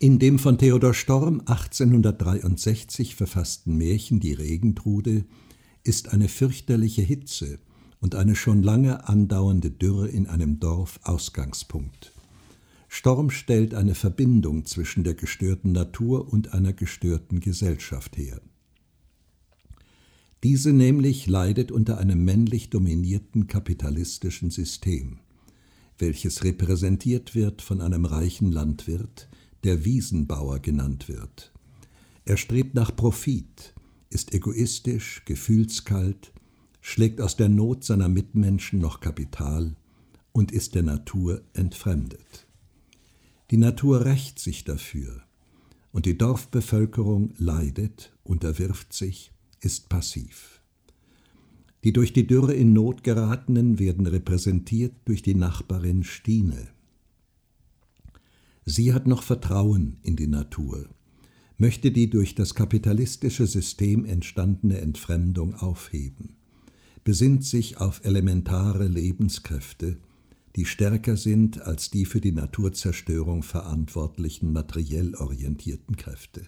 In dem von Theodor Storm 1863 verfassten Märchen Die Regentrude ist eine fürchterliche Hitze und eine schon lange andauernde Dürre in einem Dorf Ausgangspunkt. Storm stellt eine Verbindung zwischen der gestörten Natur und einer gestörten Gesellschaft her. Diese nämlich leidet unter einem männlich dominierten kapitalistischen System, welches repräsentiert wird von einem reichen Landwirt, der Wiesenbauer genannt wird. Er strebt nach Profit, ist egoistisch, gefühlskalt, schlägt aus der Not seiner Mitmenschen noch Kapital und ist der Natur entfremdet. Die Natur rächt sich dafür, und die Dorfbevölkerung leidet, unterwirft sich, ist passiv. Die durch die Dürre in Not geratenen werden repräsentiert durch die Nachbarin Stine. Sie hat noch Vertrauen in die Natur, möchte die durch das kapitalistische System entstandene Entfremdung aufheben, besinnt sich auf elementare Lebenskräfte, die stärker sind als die für die Naturzerstörung verantwortlichen materiell orientierten Kräfte.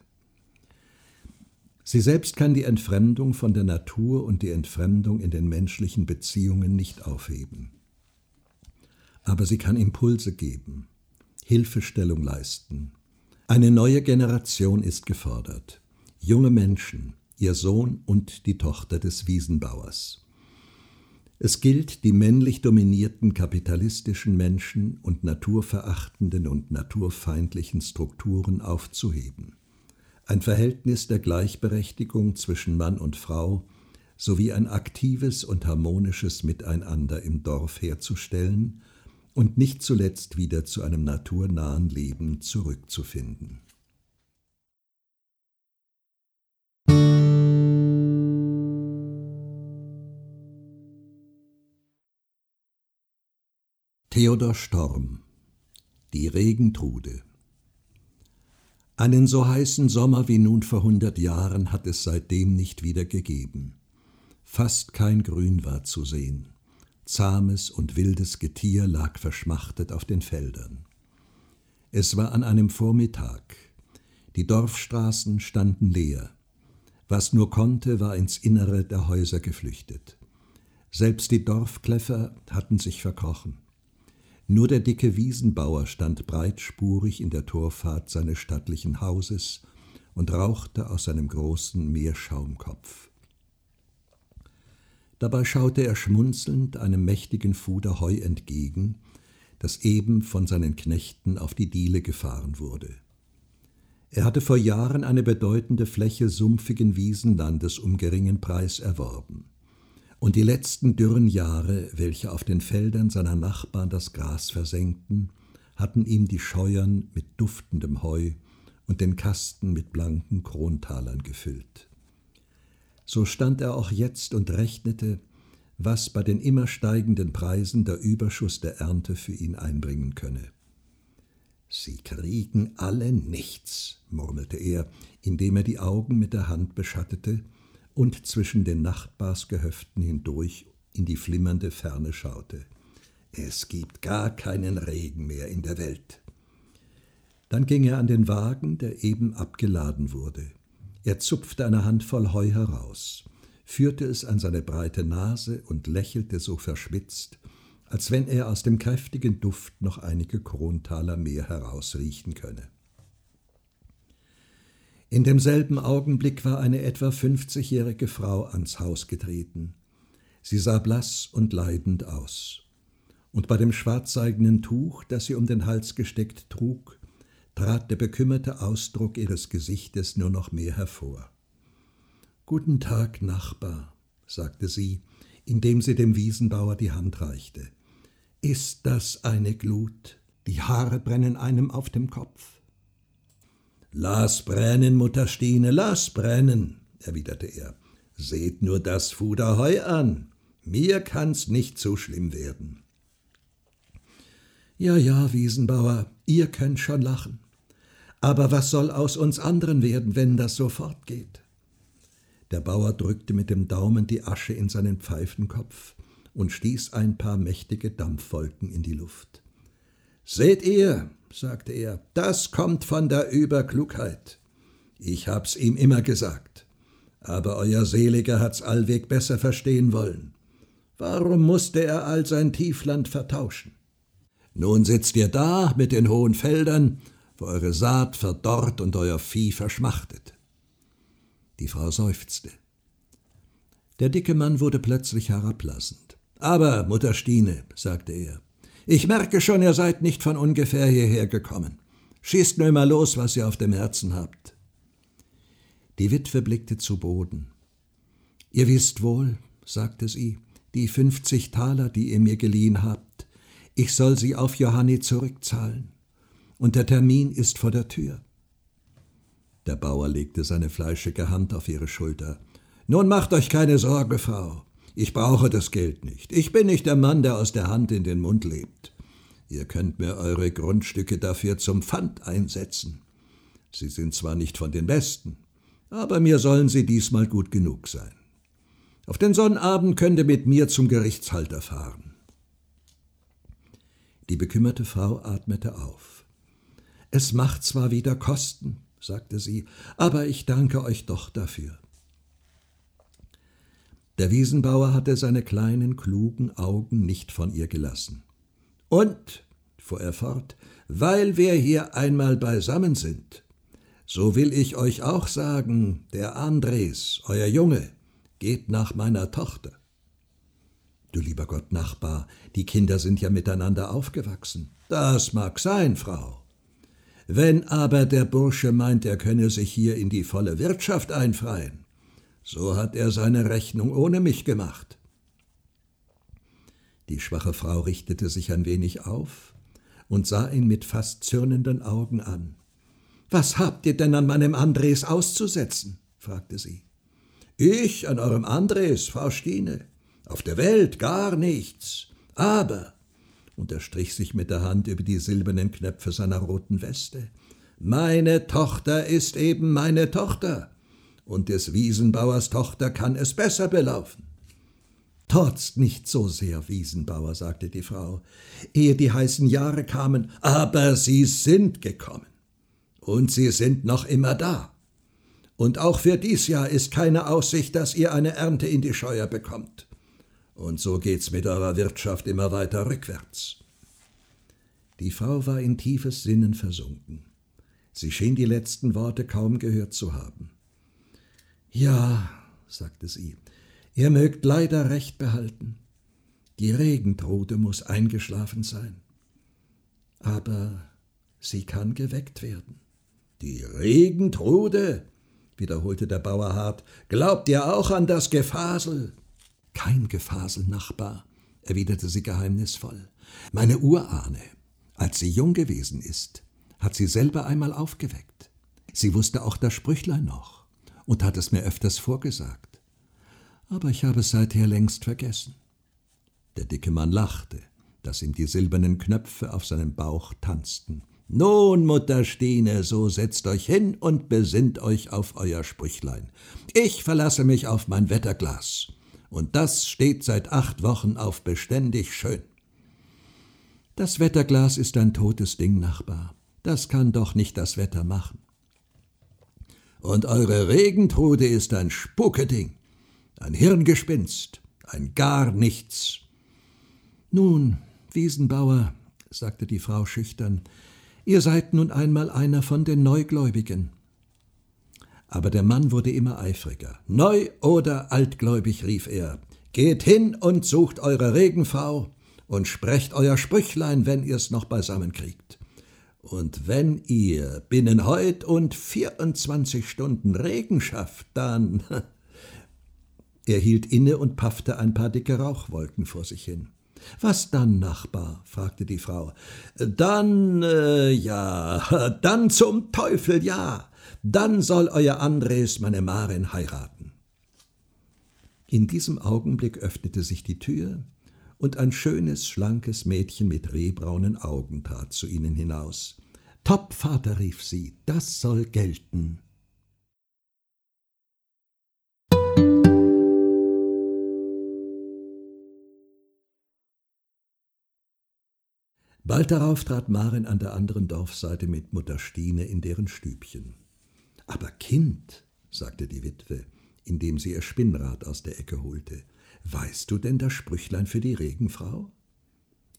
Sie selbst kann die Entfremdung von der Natur und die Entfremdung in den menschlichen Beziehungen nicht aufheben. Aber sie kann Impulse geben, Hilfestellung leisten. Eine neue Generation ist gefordert. Junge Menschen, ihr Sohn und die Tochter des Wiesenbauers. Es gilt, die männlich dominierten kapitalistischen Menschen und naturverachtenden und naturfeindlichen Strukturen aufzuheben. Ein Verhältnis der Gleichberechtigung zwischen Mann und Frau sowie ein aktives und harmonisches Miteinander im Dorf herzustellen und nicht zuletzt wieder zu einem naturnahen Leben zurückzufinden. Theodor Storm Die Regentrude Einen so heißen Sommer wie nun vor hundert Jahren hat es seitdem nicht wieder gegeben. Fast kein Grün war zu sehen zahmes und wildes Getier lag verschmachtet auf den Feldern. Es war an einem Vormittag. Die Dorfstraßen standen leer. Was nur konnte, war ins Innere der Häuser geflüchtet. Selbst die Dorfkläffer hatten sich verkrochen. Nur der dicke Wiesenbauer stand breitspurig in der Torfahrt seines stattlichen Hauses und rauchte aus seinem großen Meerschaumkopf. Dabei schaute er schmunzelnd einem mächtigen Fuder Heu entgegen, das eben von seinen Knechten auf die Diele gefahren wurde. Er hatte vor Jahren eine bedeutende Fläche sumpfigen Wiesenlandes um geringen Preis erworben. Und die letzten dürren Jahre, welche auf den Feldern seiner Nachbarn das Gras versenkten, hatten ihm die Scheuern mit duftendem Heu und den Kasten mit blanken Krontalern gefüllt so stand er auch jetzt und rechnete, was bei den immer steigenden Preisen der Überschuss der Ernte für ihn einbringen könne. Sie kriegen alle nichts, murmelte er, indem er die Augen mit der Hand beschattete und zwischen den Nachbarsgehöften hindurch in die flimmernde Ferne schaute. Es gibt gar keinen Regen mehr in der Welt. Dann ging er an den Wagen, der eben abgeladen wurde. Er zupfte eine Handvoll Heu heraus, führte es an seine breite Nase und lächelte so verschwitzt, als wenn er aus dem kräftigen Duft noch einige Krontaler mehr herausriechen könne. In demselben Augenblick war eine etwa fünfzigjährige Frau ans Haus getreten. Sie sah blass und leidend aus. Und bei dem schwarzseidenen Tuch, das sie um den Hals gesteckt trug, trat der bekümmerte Ausdruck ihres Gesichtes nur noch mehr hervor. Guten Tag, Nachbar, sagte sie, indem sie dem Wiesenbauer die Hand reichte. Ist das eine Glut? Die Haare brennen einem auf dem Kopf. Lass brennen, Mutter Stine, lass brennen, erwiderte er. Seht nur das Fuder Heu an. Mir kann's nicht so schlimm werden. Ja, ja, Wiesenbauer, ihr könnt schon lachen. Aber was soll aus uns anderen werden, wenn das so fortgeht? Der Bauer drückte mit dem Daumen die Asche in seinen Pfeifenkopf und stieß ein paar mächtige Dampfwolken in die Luft. Seht ihr, sagte er, das kommt von der Überklugheit. Ich hab's ihm immer gesagt. Aber euer Seliger hat's allweg besser verstehen wollen. Warum musste er all sein Tiefland vertauschen? Nun sitzt ihr da mit den hohen Feldern, wo eure Saat verdorrt und euer Vieh verschmachtet. Die Frau seufzte. Der dicke Mann wurde plötzlich herablassend. Aber, Mutter Stine, sagte er, ich merke schon, ihr seid nicht von ungefähr hierher gekommen. Schießt nur mal los, was ihr auf dem Herzen habt. Die Witwe blickte zu Boden. Ihr wisst wohl, sagte sie, die fünfzig Taler, die ihr mir geliehen habt, ich soll sie auf Johanni zurückzahlen. Und der Termin ist vor der Tür. Der Bauer legte seine fleischige Hand auf ihre Schulter. Nun macht euch keine Sorge, Frau. Ich brauche das Geld nicht. Ich bin nicht der Mann, der aus der Hand in den Mund lebt. Ihr könnt mir eure Grundstücke dafür zum Pfand einsetzen. Sie sind zwar nicht von den besten, aber mir sollen sie diesmal gut genug sein. Auf den Sonnabend könnt ihr mit mir zum Gerichtshalter fahren. Die bekümmerte Frau atmete auf. Es macht zwar wieder Kosten, sagte sie, aber ich danke euch doch dafür. Der Wiesenbauer hatte seine kleinen, klugen Augen nicht von ihr gelassen. Und, fuhr er fort, weil wir hier einmal beisammen sind, so will ich euch auch sagen, der Andres, euer Junge, geht nach meiner Tochter. Du lieber Gott, Nachbar, die Kinder sind ja miteinander aufgewachsen. Das mag sein, Frau. Wenn aber der Bursche meint, er könne sich hier in die volle Wirtschaft einfreien, so hat er seine Rechnung ohne mich gemacht. Die schwache Frau richtete sich ein wenig auf und sah ihn mit fast zürnenden Augen an. Was habt ihr denn an meinem Andres auszusetzen? fragte sie. Ich an eurem Andres, Frau Stine. Auf der Welt gar nichts. Aber, und er strich sich mit der Hand über die silbernen Knöpfe seiner roten Weste, meine Tochter ist eben meine Tochter und des Wiesenbauers Tochter kann es besser belaufen. Trotzt nicht so sehr, Wiesenbauer, sagte die Frau, ehe die heißen Jahre kamen, aber sie sind gekommen. Und sie sind noch immer da. Und auch für dies Jahr ist keine Aussicht, dass ihr eine Ernte in die Scheuer bekommt. Und so geht's mit eurer Wirtschaft immer weiter rückwärts. Die Frau war in tiefes Sinnen versunken. Sie schien die letzten Worte kaum gehört zu haben. Ja, sagte sie, ihr mögt leider recht behalten. Die Regentrude muss eingeschlafen sein. Aber sie kann geweckt werden. Die Regentrude, wiederholte der Bauer hart, glaubt ihr auch an das Gefasel? Kein Gefasel, Nachbar, erwiderte sie geheimnisvoll. Meine Urahne, als sie jung gewesen ist, hat sie selber einmal aufgeweckt. Sie wusste auch das Sprüchlein noch und hat es mir öfters vorgesagt. Aber ich habe es seither längst vergessen. Der dicke Mann lachte, dass ihm die silbernen Knöpfe auf seinem Bauch tanzten. Nun, Mutter Stine, so setzt euch hin und besinnt euch auf euer Sprüchlein. Ich verlasse mich auf mein Wetterglas. Und das steht seit acht Wochen auf beständig schön. Das Wetterglas ist ein totes Ding, Nachbar. Das kann doch nicht das Wetter machen und eure Regentrude ist ein Spukeding, ein Hirngespinst, ein gar nichts. Nun, Wiesenbauer, sagte die Frau schüchtern, ihr seid nun einmal einer von den Neugläubigen. Aber der Mann wurde immer eifriger. Neu oder altgläubig, rief er, geht hin und sucht eure Regenfrau und sprecht euer Sprüchlein, wenn ihr's noch beisammen kriegt. Und wenn ihr binnen heut und 24 Stunden Regen schafft, dann. Er hielt inne und paffte ein paar dicke Rauchwolken vor sich hin. Was dann, Nachbar? fragte die Frau. Dann, äh, ja, dann zum Teufel, ja. Dann soll euer Andres meine Marin heiraten. In diesem Augenblick öffnete sich die Tür, und ein schönes, schlankes Mädchen mit rehbraunen Augen trat zu ihnen hinaus. Top, Vater, rief sie, das soll gelten. Bald darauf trat Maren an der anderen Dorfseite mit Mutter Stine in deren Stübchen. Aber Kind, sagte die Witwe, indem sie ihr Spinnrad aus der Ecke holte, weißt du denn das Sprüchlein für die Regenfrau?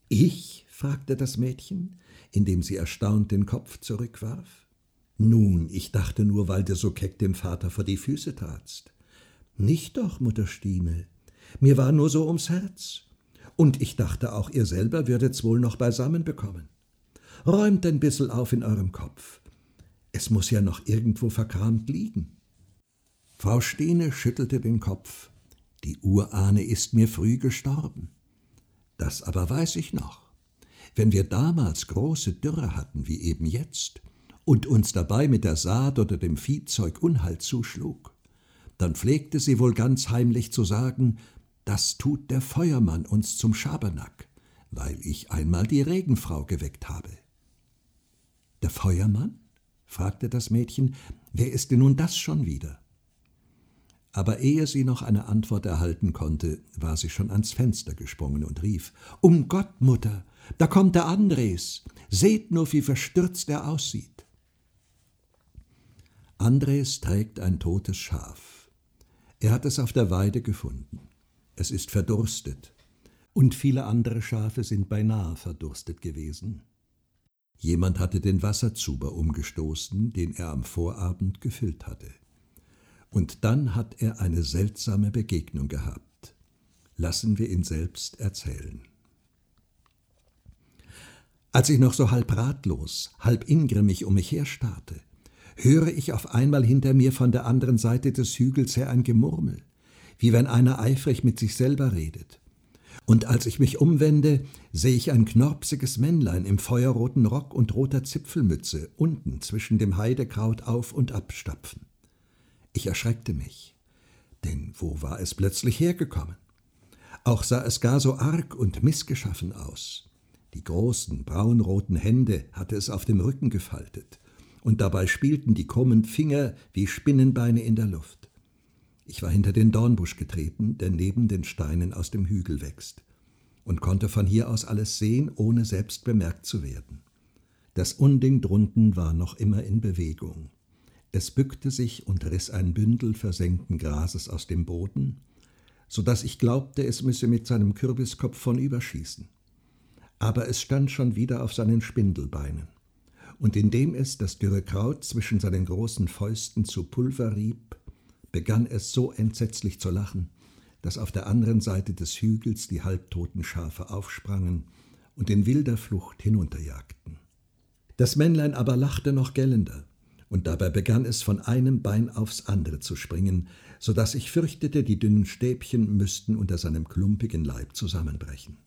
Ich? fragte das Mädchen, indem sie erstaunt den Kopf zurückwarf. Nun, ich dachte nur, weil du so keck dem Vater vor die Füße tratst. Nicht doch, Mutter Stine. Mir war nur so ums Herz. Und ich dachte auch, ihr selber würdet's wohl noch beisammen bekommen. Räumt ein bissel auf in eurem Kopf. Es muss ja noch irgendwo verkramt liegen. Frau Stine schüttelte den Kopf. Die Urahne ist mir früh gestorben. Das aber weiß ich noch. Wenn wir damals große Dürre hatten, wie eben jetzt, und uns dabei mit der Saat oder dem Viehzeug Unheil zuschlug, dann pflegte sie wohl ganz heimlich zu sagen, das tut der Feuermann uns zum Schabernack, weil ich einmal die Regenfrau geweckt habe. Der Feuermann? Fragte das Mädchen, wer ist denn nun das schon wieder? Aber ehe sie noch eine Antwort erhalten konnte, war sie schon ans Fenster gesprungen und rief Um Gott, Mutter, da kommt der Andres. Seht nur, wie verstürzt er aussieht. Andres trägt ein totes Schaf. Er hat es auf der Weide gefunden. Es ist verdurstet. Und viele andere Schafe sind beinahe verdurstet gewesen. Jemand hatte den Wasserzuber umgestoßen, den er am Vorabend gefüllt hatte. Und dann hat er eine seltsame Begegnung gehabt. Lassen wir ihn selbst erzählen. Als ich noch so halb ratlos, halb ingrimmig um mich herstarrte, höre ich auf einmal hinter mir von der anderen Seite des Hügels her ein Gemurmel, wie wenn einer eifrig mit sich selber redet. Und als ich mich umwende, sehe ich ein knorpsiges Männlein im feuerroten Rock und roter Zipfelmütze unten zwischen dem Heidekraut auf und abstapfen. Ich erschreckte mich, denn wo war es plötzlich hergekommen? Auch sah es gar so arg und missgeschaffen aus. Die großen, braunroten Hände hatte es auf dem Rücken gefaltet, und dabei spielten die krummen Finger wie Spinnenbeine in der Luft. Ich war hinter den Dornbusch getreten, der neben den Steinen aus dem Hügel wächst, und konnte von hier aus alles sehen, ohne selbst bemerkt zu werden. Das Unding drunten war noch immer in Bewegung. Es bückte sich und riss ein Bündel versenkten Grases aus dem Boden, so dass ich glaubte, es müsse mit seinem Kürbiskopf vornüberschießen. Aber es stand schon wieder auf seinen Spindelbeinen, und indem es das dürre Kraut zwischen seinen großen Fäusten zu Pulver rieb, begann es so entsetzlich zu lachen, dass auf der anderen Seite des Hügels die halbtoten Schafe aufsprangen und in wilder Flucht hinunterjagten. Das Männlein aber lachte noch gellender, und dabei begann es von einem Bein aufs andere zu springen, so dass ich fürchtete, die dünnen Stäbchen müssten unter seinem klumpigen Leib zusammenbrechen.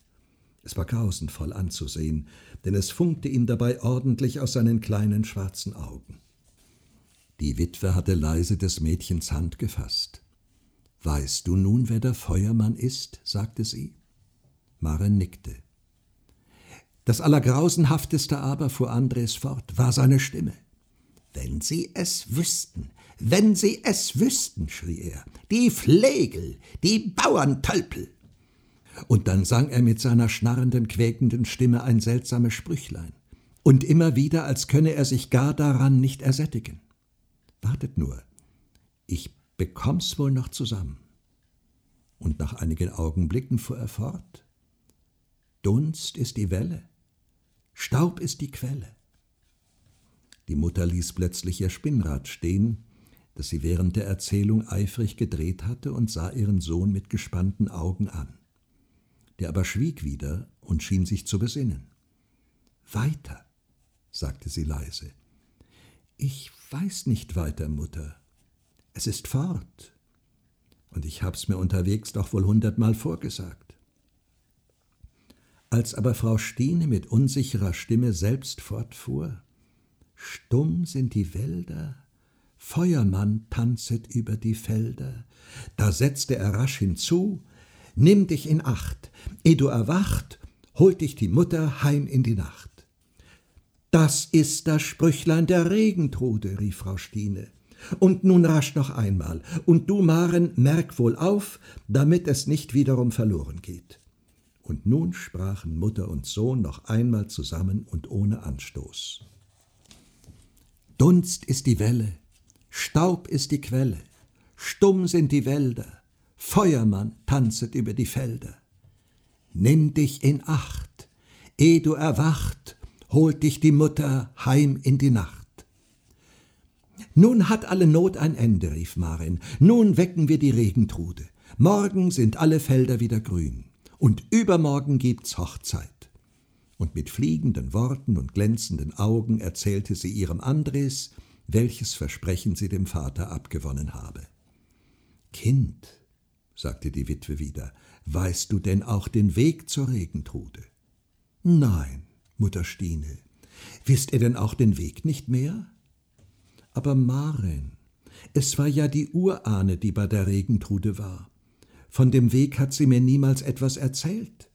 Es war grausenvoll anzusehen, denn es funkte ihm dabei ordentlich aus seinen kleinen schwarzen Augen. Die Witwe hatte leise des Mädchens Hand gefasst. Weißt du nun, wer der Feuermann ist? sagte sie. Maren nickte. Das Allergrausenhafteste aber, fuhr Andres fort, war seine Stimme. Wenn Sie es wüssten, wenn Sie es wüssten, schrie er, die Flegel, die Bauerntölpel. Und dann sang er mit seiner schnarrenden, quäkenden Stimme ein seltsames Sprüchlein, und immer wieder, als könne er sich gar daran nicht ersättigen. Wartet nur, ich bekomm's wohl noch zusammen. Und nach einigen Augenblicken fuhr er fort. Dunst ist die Welle, Staub ist die Quelle. Die Mutter ließ plötzlich ihr Spinnrad stehen, das sie während der Erzählung eifrig gedreht hatte, und sah ihren Sohn mit gespannten Augen an. Der aber schwieg wieder und schien sich zu besinnen. Weiter, sagte sie leise. Ich weiß nicht weiter, Mutter. Es ist fort. Und ich hab's mir unterwegs doch wohl hundertmal vorgesagt. Als aber Frau Stine mit unsicherer Stimme selbst fortfuhr, Stumm sind die Wälder, Feuermann tanzet über die Felder. Da setzte er rasch hinzu, Nimm dich in Acht, eh du erwacht, holt dich die Mutter heim in die Nacht. Das ist das Sprüchlein der Regentrude, rief Frau Stine. Und nun rasch noch einmal, und du, Maren, merk wohl auf, damit es nicht wiederum verloren geht. Und nun sprachen Mutter und Sohn noch einmal zusammen und ohne Anstoß. Dunst ist die Welle, Staub ist die Quelle, stumm sind die Wälder, Feuermann tanzet über die Felder. Nimm dich in Acht, eh du erwacht, holt dich die Mutter heim in die Nacht. Nun hat alle Not ein Ende, rief Marin, nun wecken wir die Regentrude. Morgen sind alle Felder wieder grün, und übermorgen gibt's Hochzeit. Und mit fliegenden Worten und glänzenden Augen erzählte sie ihrem Andres, welches Versprechen sie dem Vater abgewonnen habe. Kind, sagte die Witwe wieder, weißt du denn auch den Weg zur Regentrude? Nein, Mutter Stine. Wisst ihr denn auch den Weg nicht mehr? Aber Maren, es war ja die Urahne, die bei der Regentrude war. Von dem Weg hat sie mir niemals etwas erzählt.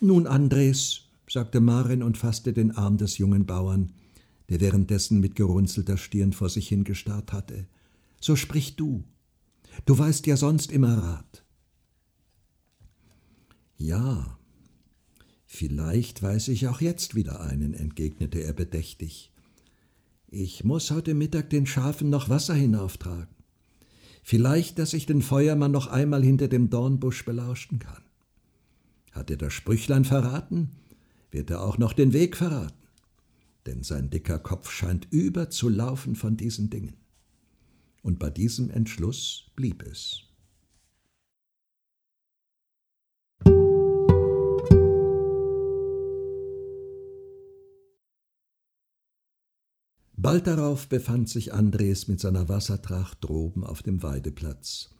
Nun, Andres, sagte Maren und fasste den Arm des jungen Bauern, der währenddessen mit gerunzelter Stirn vor sich hingestarrt hatte. So sprich du. Du weißt ja sonst immer Rat. Ja, vielleicht weiß ich auch jetzt wieder einen, entgegnete er bedächtig. Ich muss heute Mittag den Schafen noch Wasser hinauftragen. Vielleicht, dass ich den Feuermann noch einmal hinter dem Dornbusch belauschen kann. Hat er das Sprüchlein verraten, wird er auch noch den Weg verraten. Denn sein dicker Kopf scheint überzulaufen von diesen Dingen. Und bei diesem Entschluss blieb es. Bald darauf befand sich Andres mit seiner Wassertracht droben auf dem Weideplatz.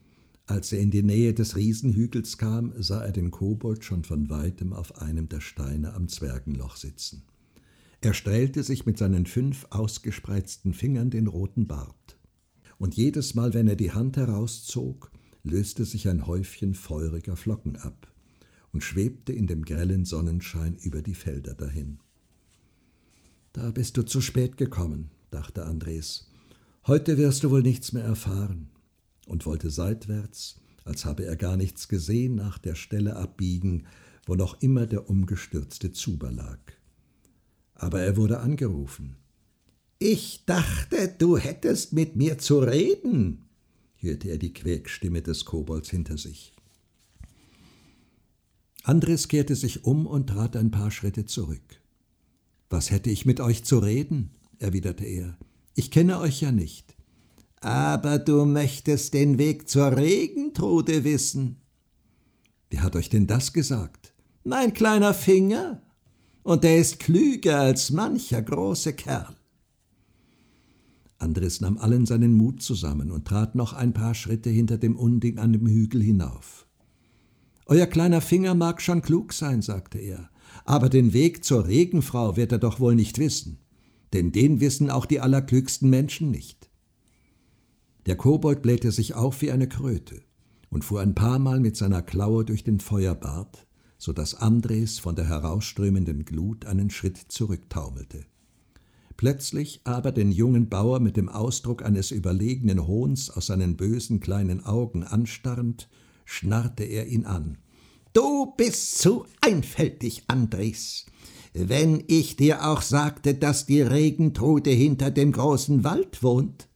Als er in die Nähe des Riesenhügels kam, sah er den Kobold schon von weitem auf einem der Steine am Zwergenloch sitzen. Er strählte sich mit seinen fünf ausgespreizten Fingern den roten Bart. Und jedes Mal, wenn er die Hand herauszog, löste sich ein Häufchen feuriger Flocken ab und schwebte in dem grellen Sonnenschein über die Felder dahin. Da bist du zu spät gekommen, dachte Andres. Heute wirst du wohl nichts mehr erfahren, und wollte seitwärts, als habe er gar nichts gesehen, nach der Stelle abbiegen, wo noch immer der umgestürzte Zuber lag. Aber er wurde angerufen. Ich dachte, du hättest mit mir zu reden, hörte er die Quäkstimme des Kobolds hinter sich. Andres kehrte sich um und trat ein paar Schritte zurück. Was hätte ich mit euch zu reden? Erwiderte er. Ich kenne euch ja nicht. Aber du möchtest den Weg zur Regentrude wissen. Wer hat euch denn das gesagt? Mein kleiner Finger. Und der ist klüger als mancher große Kerl. Andres nahm allen seinen Mut zusammen und trat noch ein paar Schritte hinter dem Unding an dem Hügel hinauf. Euer kleiner Finger mag schon klug sein, sagte er, aber den Weg zur Regenfrau wird er doch wohl nicht wissen, denn den wissen auch die allerklügsten Menschen nicht. Der Kobold blähte sich auf wie eine Kröte und fuhr ein paar Mal mit seiner Klaue durch den Feuerbart, so dass Andres von der herausströmenden Glut einen Schritt zurücktaumelte. Plötzlich aber den jungen Bauer mit dem Ausdruck eines überlegenen Hohns aus seinen bösen kleinen Augen anstarrend, schnarrte er ihn an. Du bist zu einfältig, Andres. Wenn ich dir auch sagte, dass die Regentrude hinter dem großen Wald wohnt,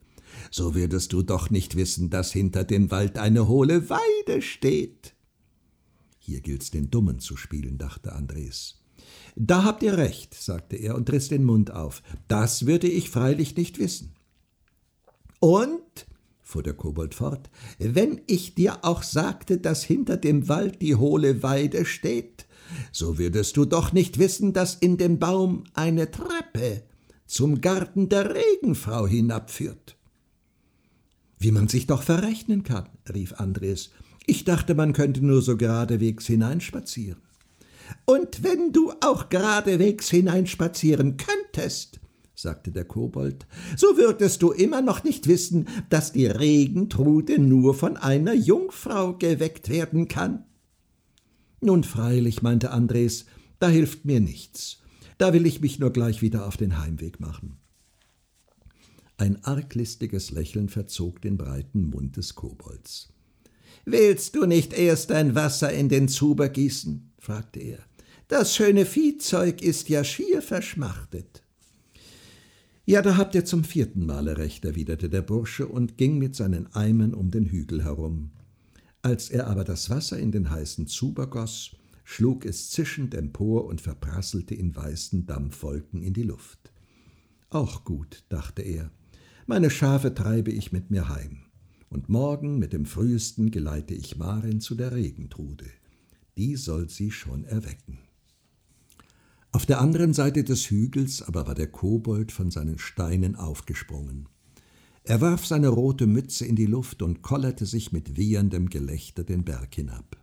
so würdest du doch nicht wissen, dass hinter dem Wald eine hohle Weide steht. Hier gilt's den Dummen zu spielen, dachte Andres. Da habt ihr recht, sagte er und riss den Mund auf. Das würde ich freilich nicht wissen. Und fuhr der Kobold fort, wenn ich dir auch sagte, dass hinter dem Wald die hohle Weide steht, so würdest du doch nicht wissen, dass in dem Baum eine Treppe zum Garten der Regenfrau hinabführt. Wie man sich doch verrechnen kann, rief Andres. Ich dachte, man könnte nur so geradewegs hineinspazieren. Und wenn du auch geradewegs hineinspazieren könntest, sagte der Kobold, so würdest du immer noch nicht wissen, dass die Regentrude nur von einer Jungfrau geweckt werden kann. Nun freilich, meinte Andres, da hilft mir nichts. Da will ich mich nur gleich wieder auf den Heimweg machen. Ein arglistiges Lächeln verzog den breiten Mund des Kobolds. Willst du nicht erst dein Wasser in den Zuber gießen? fragte er. Das schöne Viehzeug ist ja schier verschmachtet. Ja, da habt ihr zum vierten Male recht, erwiderte der Bursche und ging mit seinen Eimern um den Hügel herum. Als er aber das Wasser in den heißen Zuber goss, schlug es zischend empor und verprasselte in weißen Dampfwolken in die Luft. Auch gut, dachte er, meine Schafe treibe ich mit mir heim, und morgen mit dem frühesten geleite ich Maren zu der Regentrude. Die soll sie schon erwecken. Auf der anderen Seite des Hügels aber war der Kobold von seinen Steinen aufgesprungen. Er warf seine rote Mütze in die Luft und kollerte sich mit wieherndem Gelächter den Berg hinab.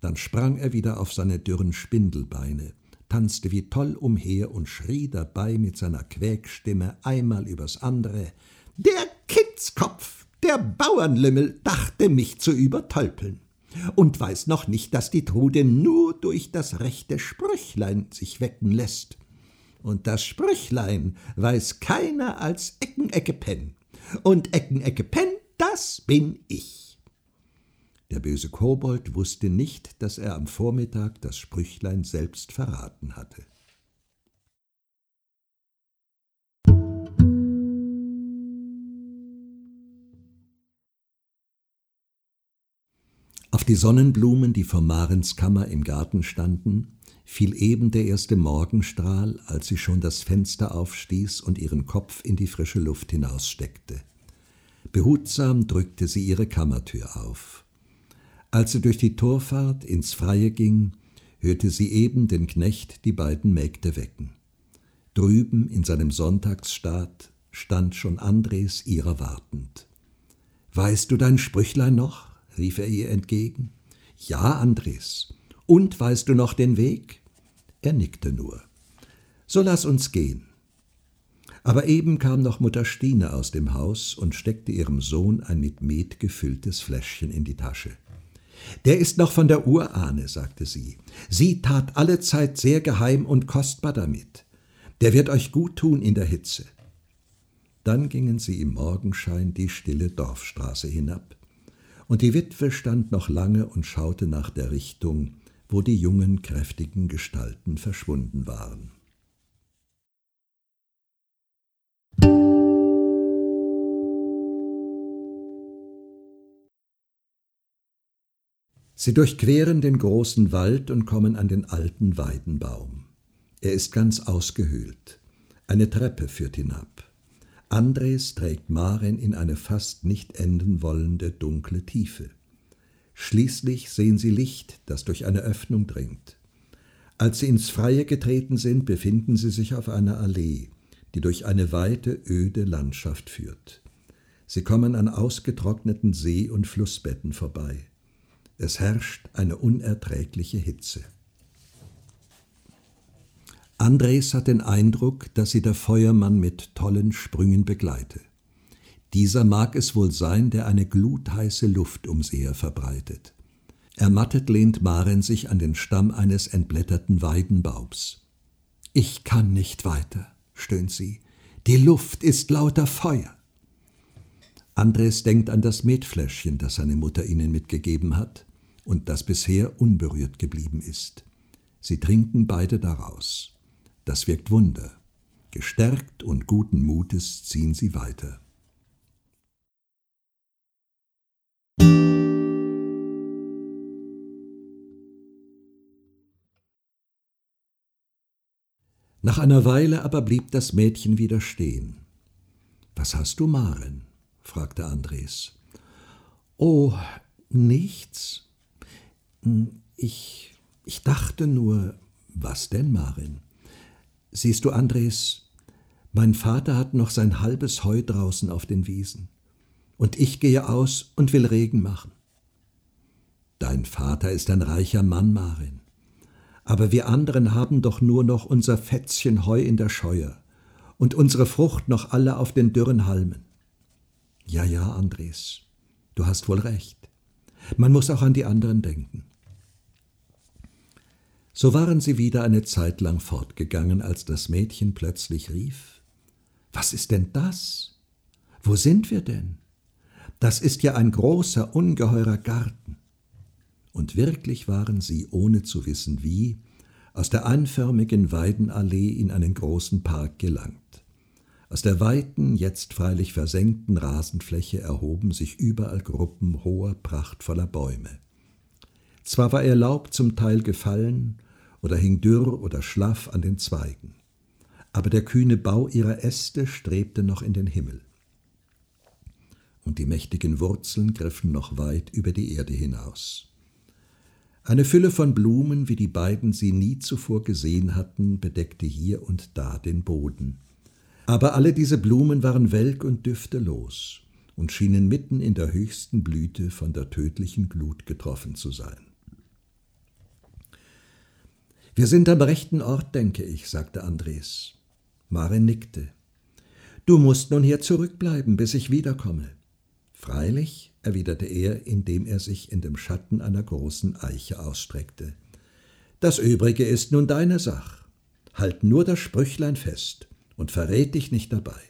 Dann sprang er wieder auf seine dürren Spindelbeine, tanzte wie toll umher und schrie dabei mit seiner Quäkstimme einmal übers andere Der Kindskopf, der Bauernlümmel, dachte mich zu übertölpeln und weiß noch nicht, dass die Trude nur durch das rechte Sprüchlein sich wecken lässt. Und das Sprüchlein weiß keiner als Eckenecke Penn. Und Eckenecke Penn, das bin ich. Der böse Kobold wusste nicht, dass er am Vormittag das Sprüchlein selbst verraten hatte. Auf die Sonnenblumen, die vor Marens Kammer im Garten standen, fiel eben der erste Morgenstrahl, als sie schon das Fenster aufstieß und ihren Kopf in die frische Luft hinaussteckte. Behutsam drückte sie ihre Kammertür auf. Als sie durch die Torfahrt ins Freie ging, hörte sie eben den Knecht die beiden Mägde wecken. Drüben in seinem Sonntagsstaat stand schon Andres ihrer wartend. Weißt du dein Sprüchlein noch? rief er ihr entgegen. Ja, Andres. Und weißt du noch den Weg? Er nickte nur. So lass uns gehen. Aber eben kam noch Mutter Stine aus dem Haus und steckte ihrem Sohn ein mit Met gefülltes Fläschchen in die Tasche. Der ist noch von der Urahne, sagte sie. Sie tat allezeit sehr geheim und kostbar damit. Der wird euch gut tun in der Hitze. Dann gingen sie im Morgenschein die stille Dorfstraße hinab, und die Witwe stand noch lange und schaute nach der Richtung, wo die jungen, kräftigen Gestalten verschwunden waren. Sie durchqueren den großen Wald und kommen an den alten Weidenbaum. Er ist ganz ausgehöhlt. Eine Treppe führt hinab. Andres trägt Maren in eine fast nicht enden wollende dunkle Tiefe. Schließlich sehen sie Licht, das durch eine Öffnung dringt. Als sie ins Freie getreten sind, befinden sie sich auf einer Allee, die durch eine weite, öde Landschaft führt. Sie kommen an ausgetrockneten See- und Flussbetten vorbei. Es herrscht eine unerträgliche Hitze. Andres hat den Eindruck, dass sie der Feuermann mit tollen Sprüngen begleite. Dieser mag es wohl sein, der eine glutheiße Luft um sie her verbreitet. Ermattet lehnt Maren sich an den Stamm eines entblätterten Weidenbaums. Ich kann nicht weiter, stöhnt sie. Die Luft ist lauter Feuer. Andres denkt an das Metfläschchen, das seine Mutter ihnen mitgegeben hat und das bisher unberührt geblieben ist. Sie trinken beide daraus. Das wirkt Wunder. Gestärkt und guten Mutes ziehen sie weiter. Nach einer Weile aber blieb das Mädchen wieder stehen. Was hast du, Maren? fragte Andres. Oh, nichts. Ich, ich dachte nur, was denn, Maren? Siehst du, Andres, mein Vater hat noch sein halbes Heu draußen auf den Wiesen. Und ich gehe aus und will Regen machen. Dein Vater ist ein reicher Mann, Marin. Aber wir anderen haben doch nur noch unser Fätzchen Heu in der Scheuer und unsere Frucht noch alle auf den dürren Halmen. Ja, ja, Andres, du hast wohl recht. Man muss auch an die anderen denken. So waren sie wieder eine Zeit lang fortgegangen, als das Mädchen plötzlich rief Was ist denn das? Wo sind wir denn? das ist ja ein großer, ungeheurer Garten. Und wirklich waren sie, ohne zu wissen wie, aus der einförmigen Weidenallee in einen großen Park gelangt. Aus der weiten, jetzt freilich versenkten Rasenfläche erhoben sich überall Gruppen hoher, prachtvoller Bäume. Zwar war ihr Laub zum Teil gefallen oder hing dürr oder schlaff an den Zweigen, aber der kühne Bau ihrer Äste strebte noch in den Himmel. Und die mächtigen Wurzeln griffen noch weit über die Erde hinaus. Eine Fülle von Blumen, wie die beiden sie nie zuvor gesehen hatten, bedeckte hier und da den Boden. Aber alle diese Blumen waren welk und düftelos und schienen mitten in der höchsten Blüte von der tödlichen Glut getroffen zu sein. Wir sind am rechten Ort, denke ich, sagte Andres. Mare nickte. Du musst nun hier zurückbleiben, bis ich wiederkomme. Freilich, erwiderte er, indem er sich in dem Schatten einer großen Eiche ausstreckte. Das übrige ist nun deine Sach. Halt nur das Sprüchlein fest und verrät dich nicht dabei.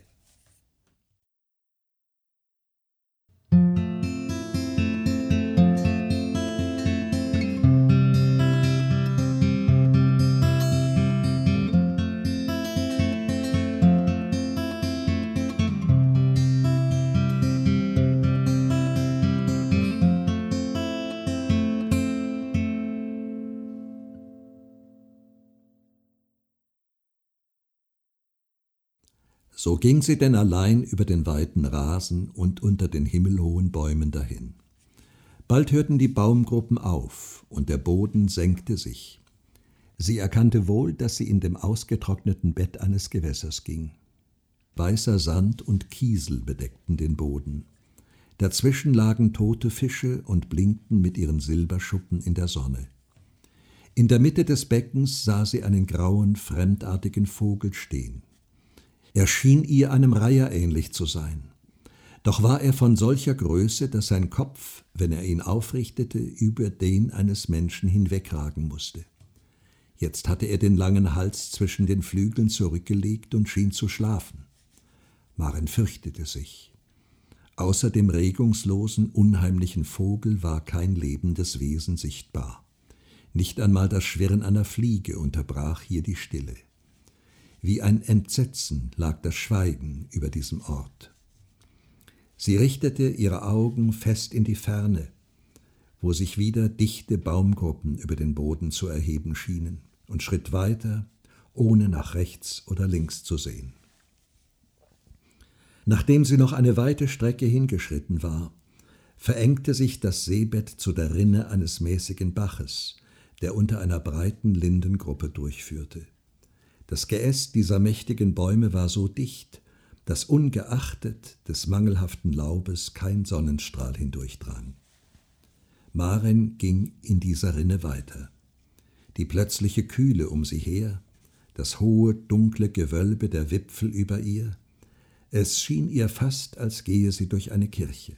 So ging sie denn allein über den weiten Rasen und unter den himmelhohen Bäumen dahin. Bald hörten die Baumgruppen auf, und der Boden senkte sich. Sie erkannte wohl, dass sie in dem ausgetrockneten Bett eines Gewässers ging. Weißer Sand und Kiesel bedeckten den Boden. Dazwischen lagen tote Fische und blinkten mit ihren Silberschuppen in der Sonne. In der Mitte des Beckens sah sie einen grauen, fremdartigen Vogel stehen. Er schien ihr einem Reiher ähnlich zu sein. Doch war er von solcher Größe, dass sein Kopf, wenn er ihn aufrichtete, über den eines Menschen hinwegragen musste. Jetzt hatte er den langen Hals zwischen den Flügeln zurückgelegt und schien zu schlafen. Maren fürchtete sich. Außer dem regungslosen, unheimlichen Vogel war kein lebendes Wesen sichtbar. Nicht einmal das Schwirren einer Fliege unterbrach hier die Stille. Wie ein Entsetzen lag das Schweigen über diesem Ort. Sie richtete ihre Augen fest in die Ferne, wo sich wieder dichte Baumgruppen über den Boden zu erheben schienen, und schritt weiter, ohne nach rechts oder links zu sehen. Nachdem sie noch eine weite Strecke hingeschritten war, verengte sich das Seebett zu der Rinne eines mäßigen Baches, der unter einer breiten Lindengruppe durchführte. Das Geäst dieser mächtigen Bäume war so dicht, dass ungeachtet des mangelhaften Laubes kein Sonnenstrahl hindurchdrang. Maren ging in dieser Rinne weiter. Die plötzliche Kühle um sie her, das hohe, dunkle Gewölbe der Wipfel über ihr, es schien ihr fast, als gehe sie durch eine Kirche.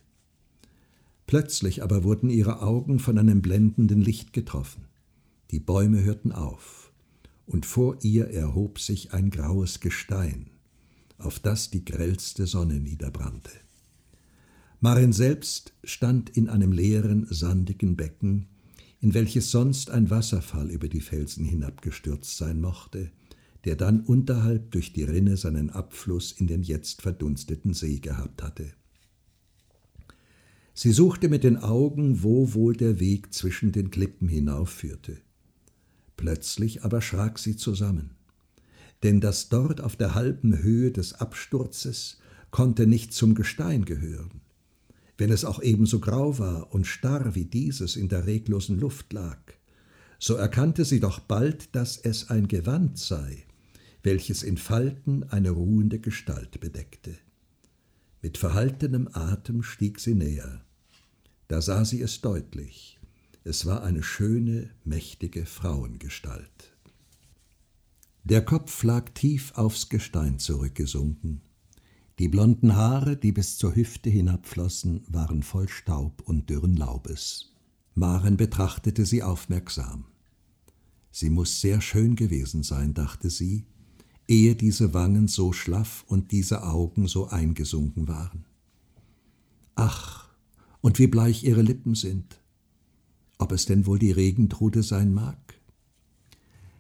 Plötzlich aber wurden ihre Augen von einem blendenden Licht getroffen. Die Bäume hörten auf und vor ihr erhob sich ein graues Gestein, auf das die grellste Sonne niederbrannte. Marin selbst stand in einem leeren, sandigen Becken, in welches sonst ein Wasserfall über die Felsen hinabgestürzt sein mochte, der dann unterhalb durch die Rinne seinen Abfluss in den jetzt verdunsteten See gehabt hatte. Sie suchte mit den Augen, wo wohl der Weg zwischen den Klippen hinaufführte. Plötzlich aber schrak sie zusammen, denn das dort auf der halben Höhe des Absturzes konnte nicht zum Gestein gehören. Wenn es auch ebenso grau war und starr wie dieses in der reglosen Luft lag, so erkannte sie doch bald, dass es ein Gewand sei, welches in Falten eine ruhende Gestalt bedeckte. Mit verhaltenem Atem stieg sie näher. Da sah sie es deutlich. Es war eine schöne, mächtige Frauengestalt. Der Kopf lag tief aufs Gestein zurückgesunken. Die blonden Haare, die bis zur Hüfte hinabflossen, waren voll Staub und dürren Laubes. Maren betrachtete sie aufmerksam. Sie muss sehr schön gewesen sein, dachte sie, ehe diese Wangen so schlaff und diese Augen so eingesunken waren. Ach, und wie bleich ihre Lippen sind. Ob es denn wohl die Regentrude sein mag?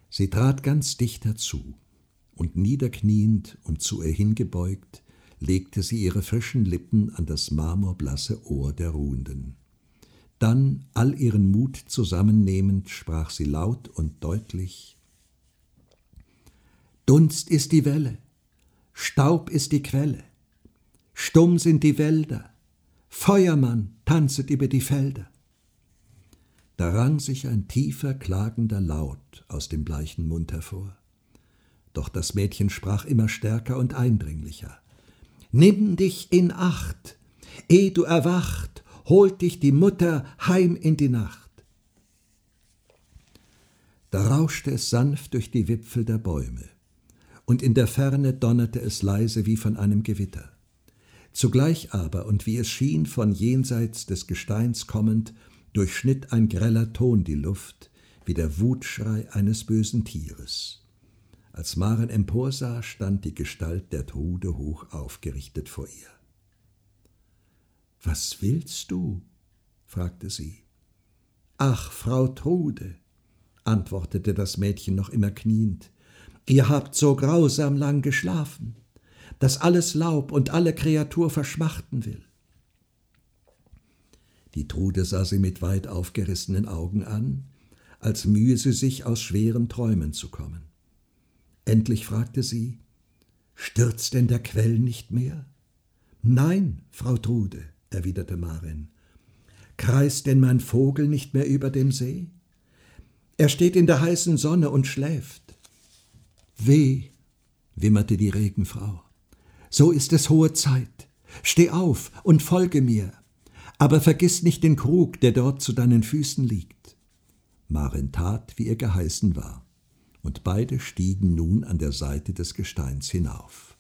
Sie trat ganz dicht herzu, und niederkniend und zu ihr hingebeugt, legte sie ihre frischen Lippen an das marmorblasse Ohr der Ruhenden. Dann, all ihren Mut zusammennehmend, sprach sie laut und deutlich Dunst ist die Welle, Staub ist die Quelle, stumm sind die Wälder, Feuermann tanzet über die Felder. Da rang sich ein tiefer, klagender Laut aus dem bleichen Mund hervor. Doch das Mädchen sprach immer stärker und eindringlicher. Nimm dich in Acht, eh du erwacht, holt dich die Mutter heim in die Nacht. Da rauschte es sanft durch die Wipfel der Bäume, und in der Ferne donnerte es leise wie von einem Gewitter. Zugleich aber, und wie es schien, von jenseits des Gesteins kommend, durchschnitt ein greller Ton die Luft, wie der Wutschrei eines bösen Tieres. Als Maren emporsah, stand die Gestalt der Trude hoch aufgerichtet vor ihr. Was willst du? fragte sie. Ach, Frau Trude, antwortete das Mädchen noch immer kniend, ihr habt so grausam lang geschlafen, dass alles Laub und alle Kreatur verschmachten will. Die Trude sah sie mit weit aufgerissenen Augen an, als mühe sie sich aus schweren Träumen zu kommen. Endlich fragte sie, Stürzt denn der Quell nicht mehr? Nein, Frau Trude, erwiderte Marin. Kreist denn mein Vogel nicht mehr über dem See? Er steht in der heißen Sonne und schläft. Weh, wimmerte die Regenfrau. So ist es hohe Zeit. Steh auf und folge mir. Aber vergiss nicht den Krug, der dort zu deinen Füßen liegt. Marin tat, wie ihr geheißen war, und beide stiegen nun an der Seite des Gesteins hinauf.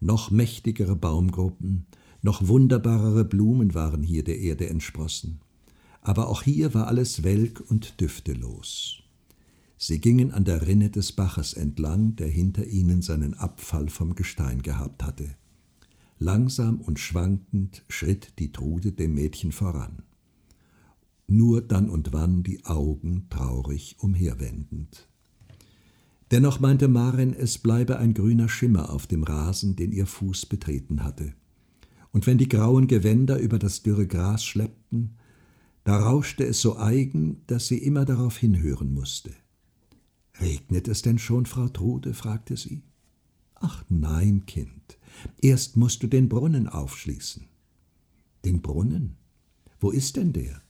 Noch mächtigere Baumgruppen, noch wunderbarere Blumen waren hier der Erde entsprossen. Aber auch hier war alles welk und düftelos. Sie gingen an der Rinne des Baches entlang, der hinter ihnen seinen Abfall vom Gestein gehabt hatte. Langsam und schwankend schritt die Trude dem Mädchen voran. Nur dann und wann die Augen traurig umherwendend. Dennoch meinte Maren, es bleibe ein grüner Schimmer auf dem Rasen, den ihr Fuß betreten hatte und wenn die grauen Gewänder über das dürre Gras schleppten, da rauschte es so eigen, dass sie immer darauf hinhören musste. Regnet es denn schon, Frau Trude? fragte sie. Ach nein, Kind, erst musst du den Brunnen aufschließen. Den Brunnen? Wo ist denn der?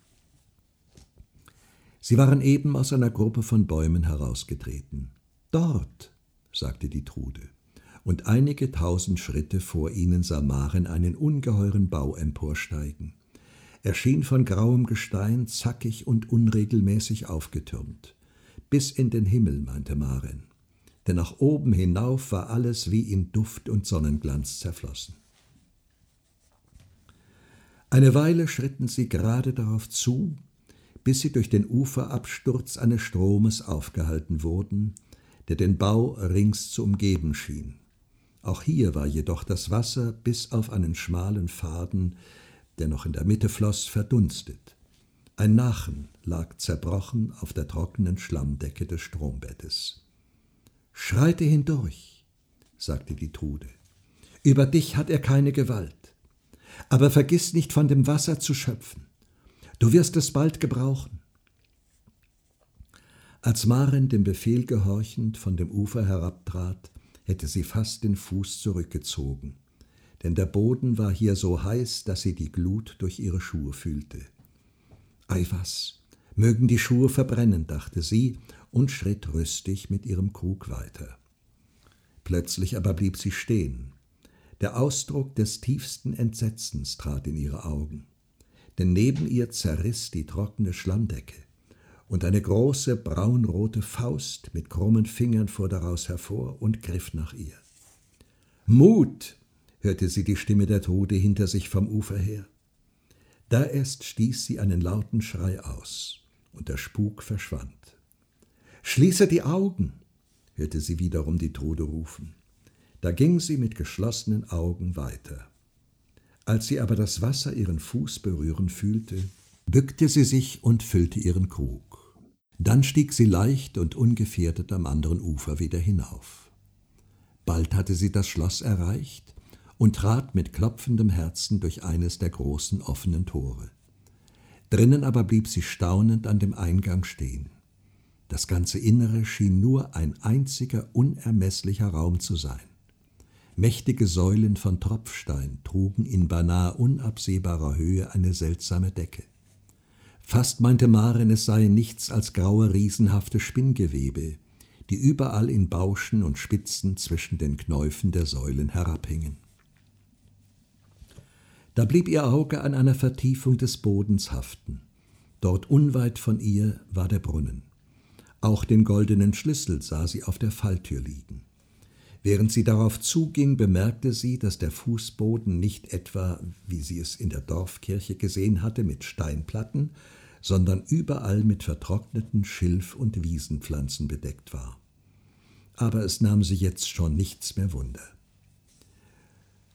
Sie waren eben aus einer Gruppe von Bäumen herausgetreten. Dort, sagte die Trude und einige tausend Schritte vor ihnen sah Maren einen ungeheuren Bau emporsteigen. Er schien von grauem Gestein zackig und unregelmäßig aufgetürmt. Bis in den Himmel, meinte Maren, denn nach oben hinauf war alles wie in Duft und Sonnenglanz zerflossen. Eine Weile schritten sie gerade darauf zu, bis sie durch den Uferabsturz eines Stromes aufgehalten wurden, der den Bau rings zu umgeben schien. Auch hier war jedoch das Wasser bis auf einen schmalen Faden, der noch in der Mitte floss, verdunstet. Ein Nachen lag zerbrochen auf der trockenen Schlammdecke des Strombettes. Schreite hindurch, sagte die Trude. Über dich hat er keine Gewalt. Aber vergiss nicht von dem Wasser zu schöpfen. Du wirst es bald gebrauchen. Als Maren dem Befehl gehorchend von dem Ufer herabtrat, hätte sie fast den Fuß zurückgezogen, denn der Boden war hier so heiß, dass sie die Glut durch ihre Schuhe fühlte. Ei was, mögen die Schuhe verbrennen, dachte sie und schritt rüstig mit ihrem Krug weiter. Plötzlich aber blieb sie stehen. Der Ausdruck des tiefsten Entsetzens trat in ihre Augen, denn neben ihr zerriss die trockene Schlammdecke und eine große braunrote Faust mit krummen Fingern fuhr daraus hervor und griff nach ihr. Mut! hörte sie die Stimme der Tode hinter sich vom Ufer her. Da erst stieß sie einen lauten Schrei aus, und der Spuk verschwand. Schließe die Augen! hörte sie wiederum die Tode rufen. Da ging sie mit geschlossenen Augen weiter. Als sie aber das Wasser ihren Fuß berühren fühlte, bückte sie sich und füllte ihren Krug. Dann stieg sie leicht und ungefährdet am anderen Ufer wieder hinauf. Bald hatte sie das Schloss erreicht und trat mit klopfendem Herzen durch eines der großen offenen Tore. Drinnen aber blieb sie staunend an dem Eingang stehen. Das ganze Innere schien nur ein einziger unermeßlicher Raum zu sein. Mächtige Säulen von Tropfstein trugen in beinahe unabsehbarer Höhe eine seltsame Decke. Fast meinte Maren, es seien nichts als graue, riesenhafte Spinngewebe, die überall in Bauschen und Spitzen zwischen den Knäufen der Säulen herabhingen. Da blieb ihr Auge an einer Vertiefung des Bodens haften. Dort unweit von ihr war der Brunnen. Auch den goldenen Schlüssel sah sie auf der Falltür liegen. Während sie darauf zuging, bemerkte sie, dass der Fußboden nicht etwa, wie sie es in der Dorfkirche gesehen hatte, mit Steinplatten, sondern überall mit vertrockneten Schilf- und Wiesenpflanzen bedeckt war. Aber es nahm sie jetzt schon nichts mehr Wunder.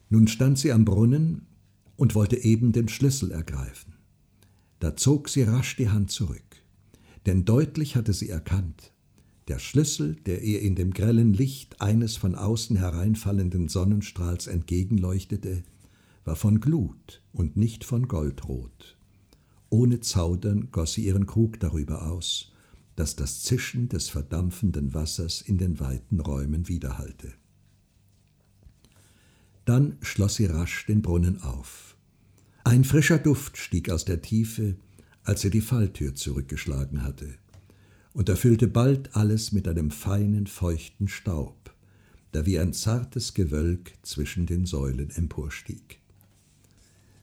Nun stand sie am Brunnen und wollte eben den Schlüssel ergreifen. Da zog sie rasch die Hand zurück, denn deutlich hatte sie erkannt, der Schlüssel, der ihr in dem grellen Licht eines von außen hereinfallenden Sonnenstrahls entgegenleuchtete, war von Glut und nicht von Goldrot. Ohne Zaudern goss sie ihren Krug darüber aus, dass das Zischen des verdampfenden Wassers in den weiten Räumen widerhallte. Dann schloss sie rasch den Brunnen auf. Ein frischer Duft stieg aus der Tiefe, als sie die Falltür zurückgeschlagen hatte, und erfüllte bald alles mit einem feinen, feuchten Staub, der wie ein zartes Gewölk zwischen den Säulen emporstieg.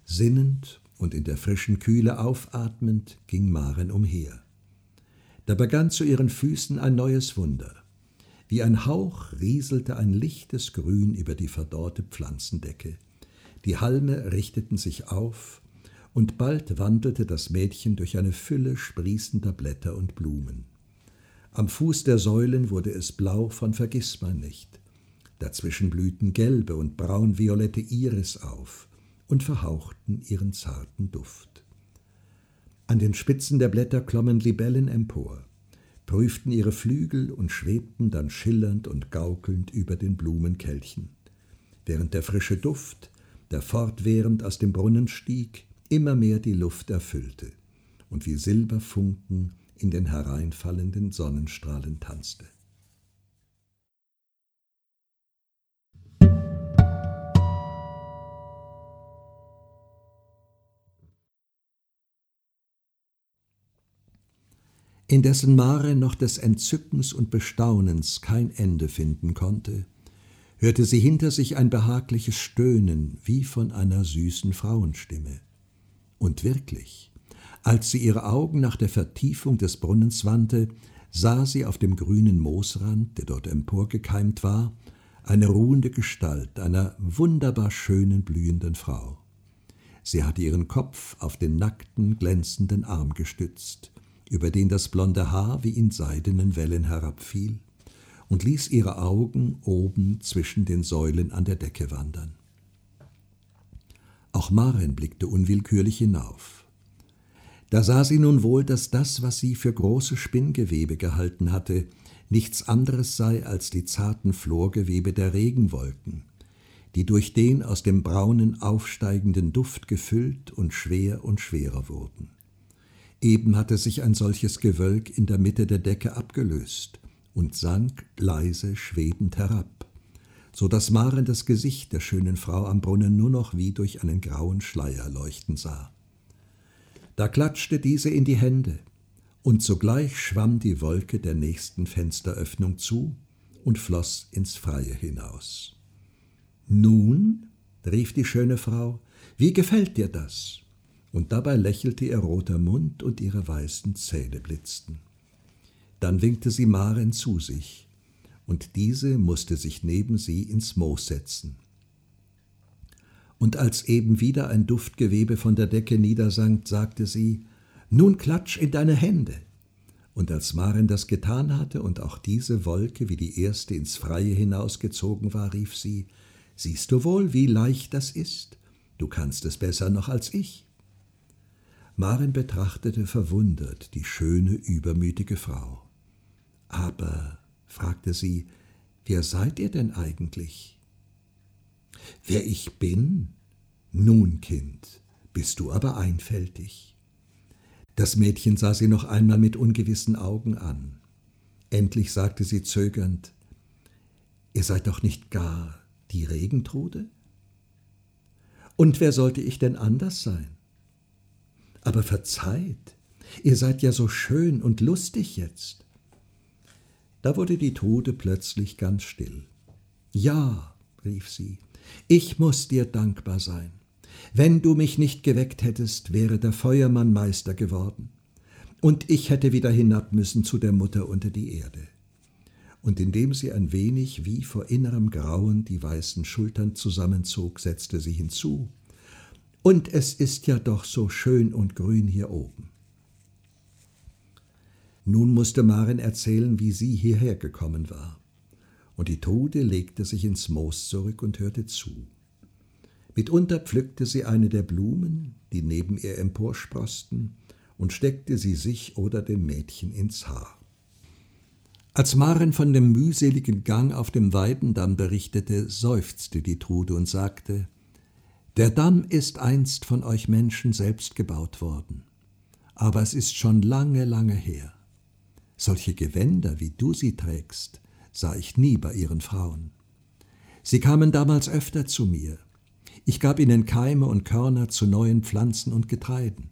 Sinnend und in der frischen Kühle aufatmend ging Maren umher. Da begann zu ihren Füßen ein neues Wunder. Wie ein Hauch rieselte ein lichtes Grün über die verdorrte Pflanzendecke. Die Halme richteten sich auf, und bald wandelte das Mädchen durch eine Fülle sprießender Blätter und Blumen. Am Fuß der Säulen wurde es blau von Vergissmeinnicht. Dazwischen blühten gelbe und braunviolette Iris auf und verhauchten ihren zarten Duft. An den Spitzen der Blätter klommen Libellen empor prüften ihre Flügel und schwebten dann schillernd und gaukelnd über den Blumenkelchen, während der frische Duft, der fortwährend aus dem Brunnen stieg, immer mehr die Luft erfüllte und wie Silberfunken in den hereinfallenden Sonnenstrahlen tanzte. Indessen Mare noch des Entzückens und Bestaunens kein Ende finden konnte, hörte sie hinter sich ein behagliches Stöhnen wie von einer süßen Frauenstimme. Und wirklich, als sie ihre Augen nach der Vertiefung des Brunnens wandte, sah sie auf dem grünen Moosrand, der dort emporgekeimt war, eine ruhende Gestalt einer wunderbar schönen, blühenden Frau. Sie hatte ihren Kopf auf den nackten, glänzenden Arm gestützt, über den das blonde Haar wie in seidenen Wellen herabfiel, und ließ ihre Augen oben zwischen den Säulen an der Decke wandern. Auch Maren blickte unwillkürlich hinauf. Da sah sie nun wohl, dass das, was sie für große Spinngewebe gehalten hatte, nichts anderes sei als die zarten Florgewebe der Regenwolken, die durch den aus dem braunen aufsteigenden Duft gefüllt und schwer und schwerer wurden. Eben hatte sich ein solches Gewölk in der Mitte der Decke abgelöst und sank leise schwebend herab, so dass Maren das Gesicht der schönen Frau am Brunnen nur noch wie durch einen grauen Schleier leuchten sah. Da klatschte diese in die Hände, und sogleich schwamm die Wolke der nächsten Fensteröffnung zu und floß ins Freie hinaus. Nun, rief die schöne Frau, wie gefällt dir das? und dabei lächelte ihr roter Mund und ihre weißen Zähne blitzten. Dann winkte sie Maren zu sich, und diese musste sich neben sie ins Moos setzen. Und als eben wieder ein Duftgewebe von der Decke niedersank, sagte sie, Nun klatsch in deine Hände. Und als Maren das getan hatte und auch diese Wolke wie die erste ins Freie hinausgezogen war, rief sie, Siehst du wohl, wie leicht das ist? Du kannst es besser noch als ich. Maren betrachtete verwundert die schöne, übermütige Frau. Aber, fragte sie, wer seid ihr denn eigentlich? Wer ich bin? Nun, Kind, bist du aber einfältig. Das Mädchen sah sie noch einmal mit ungewissen Augen an. Endlich sagte sie zögernd Ihr seid doch nicht gar die Regentrude? Und wer sollte ich denn anders sein? Aber verzeiht, ihr seid ja so schön und lustig jetzt. Da wurde die Trude plötzlich ganz still. Ja, rief sie, ich muss dir dankbar sein. Wenn du mich nicht geweckt hättest, wäre der Feuermann Meister geworden, und ich hätte wieder hinab müssen zu der Mutter unter die Erde. Und indem sie ein wenig wie vor innerem Grauen die weißen Schultern zusammenzog, setzte sie hinzu Und es ist ja doch so schön und grün hier oben. Nun musste Maren erzählen, wie sie hierher gekommen war. Und die Trude legte sich ins Moos zurück und hörte zu. Mitunter pflückte sie eine der Blumen, die neben ihr emporsproßten, und steckte sie sich oder dem Mädchen ins Haar. Als Maren von dem mühseligen Gang auf dem Weidendamm berichtete, seufzte die Trude und sagte, Der Damm ist einst von euch Menschen selbst gebaut worden, aber es ist schon lange, lange her. Solche Gewänder, wie du sie trägst, sah ich nie bei ihren Frauen. Sie kamen damals öfter zu mir, ich gab ihnen Keime und Körner zu neuen Pflanzen und Getreiden,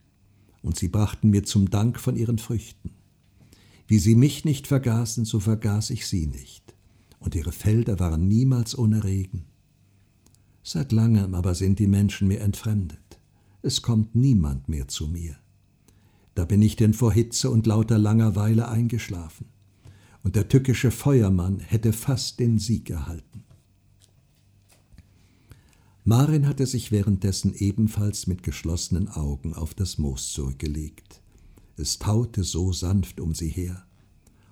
und sie brachten mir zum Dank von ihren Früchten. Wie sie mich nicht vergaßen, so vergaß ich sie nicht, und ihre Felder waren niemals ohne Regen. Seit langem aber sind die Menschen mir entfremdet, es kommt niemand mehr zu mir. Da bin ich denn vor Hitze und lauter Langerweile eingeschlafen, und der tückische Feuermann hätte fast den Sieg erhalten. Marin hatte sich währenddessen ebenfalls mit geschlossenen Augen auf das Moos zurückgelegt. Es taute so sanft um sie her,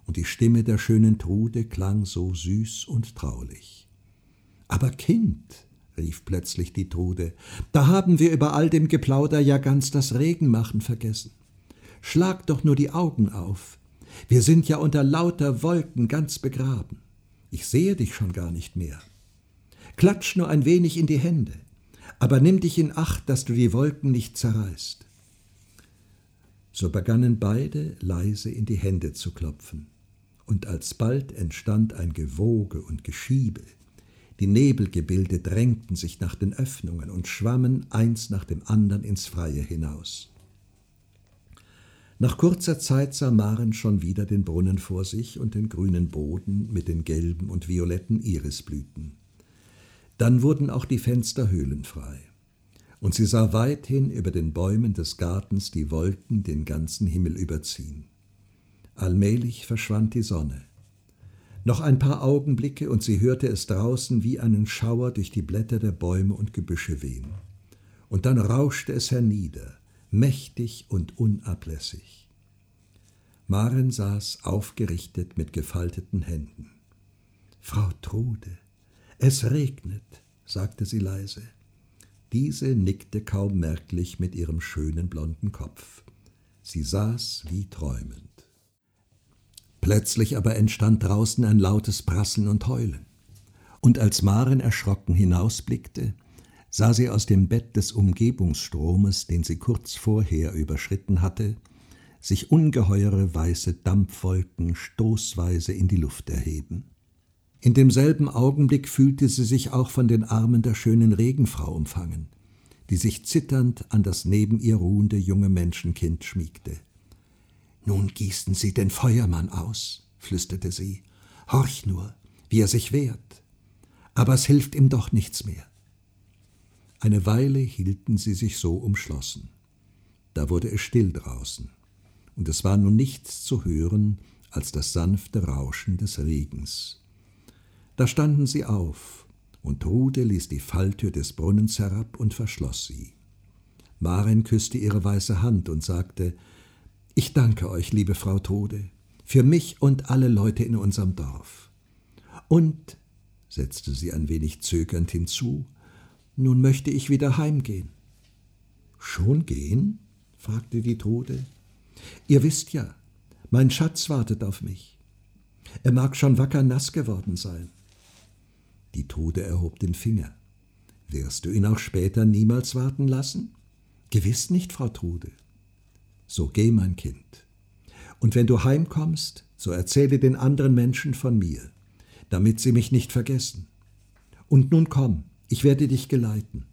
und die Stimme der schönen Trude klang so süß und traulich. Aber Kind, rief plötzlich die Trude, da haben wir über all dem Geplauder ja ganz das Regenmachen vergessen. Schlag doch nur die Augen auf. Wir sind ja unter lauter Wolken ganz begraben. Ich sehe dich schon gar nicht mehr. Klatsch nur ein wenig in die Hände, aber nimm dich in Acht, dass du die Wolken nicht zerreißt. So begannen beide leise in die Hände zu klopfen, und alsbald entstand ein Gewoge und Geschiebe. Die Nebelgebilde drängten sich nach den Öffnungen und schwammen eins nach dem andern ins Freie hinaus. Nach kurzer Zeit sah Maren schon wieder den Brunnen vor sich und den grünen Boden mit den gelben und violetten Irisblüten. Dann wurden auch die Fenster höhlenfrei, und sie sah weithin über den Bäumen des Gartens die Wolken den ganzen Himmel überziehen. Allmählich verschwand die Sonne. Noch ein paar Augenblicke, und sie hörte es draußen wie einen Schauer durch die Blätter der Bäume und Gebüsche wehen. Und dann rauschte es hernieder, mächtig und unablässig. Maren saß aufgerichtet mit gefalteten Händen. Frau Trude, es regnet, sagte sie leise. Diese nickte kaum merklich mit ihrem schönen blonden Kopf. Sie saß wie träumend. Plötzlich aber entstand draußen ein lautes Prasseln und Heulen. Und als Maren erschrocken hinausblickte, sah sie aus dem Bett des Umgebungsstromes, den sie kurz vorher überschritten hatte, sich ungeheure weiße Dampfwolken stoßweise in die Luft erheben. In demselben Augenblick fühlte sie sich auch von den Armen der schönen Regenfrau umfangen, die sich zitternd an das neben ihr ruhende junge Menschenkind schmiegte. Nun gießen Sie den Feuermann aus, flüsterte sie. Horch nur, wie er sich wehrt. Aber es hilft ihm doch nichts mehr. Eine Weile hielten sie sich so umschlossen. Da wurde es still draußen, und es war nun nichts zu hören als das sanfte Rauschen des Regens. Da standen sie auf, und Trude ließ die Falltür des Brunnens herab und verschloss sie. Maren küsste ihre weiße Hand und sagte, Ich danke euch, liebe Frau Trude, für mich und alle Leute in unserem Dorf. Und, setzte sie ein wenig zögernd hinzu, Nun möchte ich wieder heimgehen. Schon gehen? fragte die Trude. Ihr wisst ja, mein Schatz wartet auf mich. Er mag schon wacker nass geworden sein. Die Tode erhob den Finger. Wirst du ihn auch später niemals warten lassen? Gewiss nicht, Frau Trude. So geh, mein Kind. Und wenn du heimkommst, so erzähle den anderen Menschen von mir, damit sie mich nicht vergessen. Und nun komm, ich werde dich geleiten.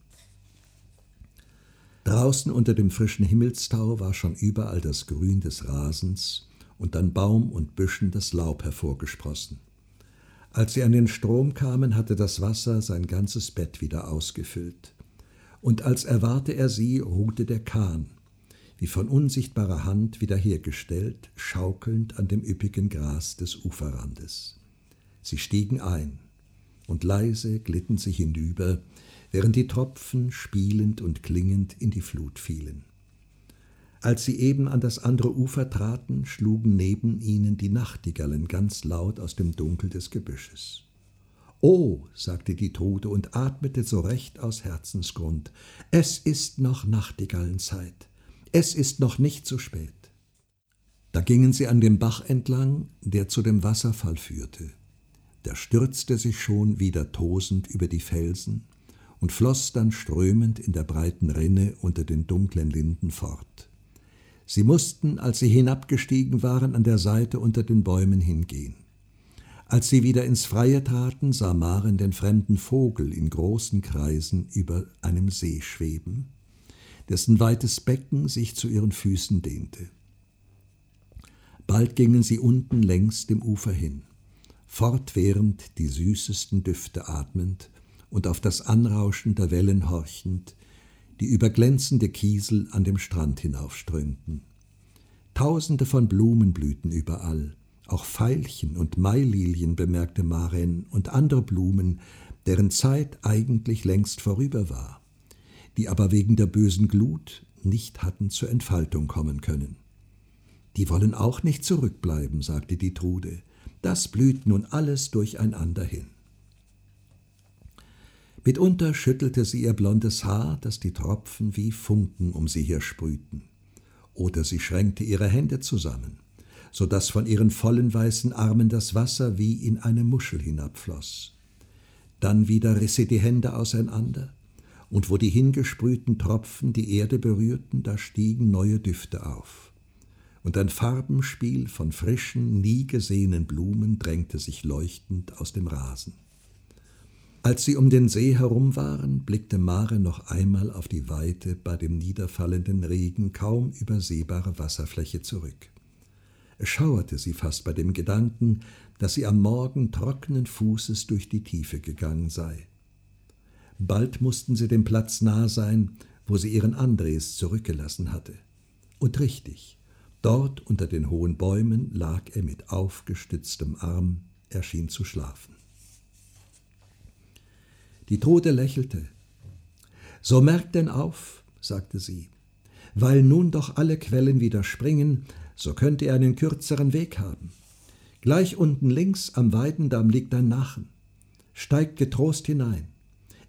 Draußen unter dem frischen Himmelstau war schon überall das Grün des Rasens und an Baum und Büschen das Laub hervorgesprossen. Als sie an den Strom kamen, hatte das Wasser sein ganzes Bett wieder ausgefüllt. Und als erwarte er sie, ruhte der Kahn, wie von unsichtbarer Hand wiederhergestellt, schaukelnd an dem üppigen Gras des Uferrandes. Sie stiegen ein, und leise glitten sie hinüber, während die Tropfen spielend und klingend in die Flut fielen. Als sie eben an das andere Ufer traten, schlugen neben ihnen die Nachtigallen ganz laut aus dem Dunkel des Gebüsches. Oh, sagte die Tote und atmete so recht aus Herzensgrund, es ist noch Nachtigallenzeit, es ist noch nicht zu spät. Da gingen sie an dem Bach entlang, der zu dem Wasserfall führte. Der stürzte sich schon wieder tosend über die Felsen, und floß dann strömend in der breiten Rinne unter den dunklen Linden fort. Sie mussten, als sie hinabgestiegen waren, an der Seite unter den Bäumen hingehen. Als sie wieder ins Freie traten, sah Maren den fremden Vogel in großen Kreisen über einem See schweben, dessen weites Becken sich zu ihren Füßen dehnte. Bald gingen sie unten längs dem Ufer hin, fortwährend die süßesten Düfte atmend, und auf das Anrauschen der Wellen horchend, die über glänzende Kiesel an dem Strand hinaufströmten. Tausende von Blumen blühten überall, auch Veilchen und Maililien bemerkte Maren und andere Blumen, deren Zeit eigentlich längst vorüber war, die aber wegen der bösen Glut nicht hatten zur Entfaltung kommen können. Die wollen auch nicht zurückbleiben, sagte die Trude, das blüht nun alles durcheinander hin. Mitunter schüttelte sie ihr blondes Haar, dass die Tropfen wie Funken um sie her sprühten. Oder sie schränkte ihre Hände zusammen, so dass von ihren vollen weißen Armen das Wasser wie in eine Muschel hinabfloß. Dann wieder riss sie die Hände auseinander, und wo die hingesprühten Tropfen die Erde berührten, da stiegen neue Düfte auf. Und ein Farbenspiel von frischen, nie gesehenen Blumen drängte sich leuchtend aus dem Rasen. Als sie um den See herum waren, blickte Mare noch einmal auf die weite, bei dem niederfallenden Regen kaum übersehbare Wasserfläche zurück. Es schauerte sie fast bei dem Gedanken, dass sie am Morgen trockenen Fußes durch die Tiefe gegangen sei. Bald mussten sie dem Platz nahe sein, wo sie ihren Andres zurückgelassen hatte. Und richtig, dort unter den hohen Bäumen lag er mit aufgestütztem Arm, er schien zu schlafen. Die Tote lächelte. So merkt denn auf, sagte sie, weil nun doch alle Quellen wieder springen, so könnt ihr einen kürzeren Weg haben. Gleich unten links am Weidendamm liegt ein Nachen. Steigt getrost hinein.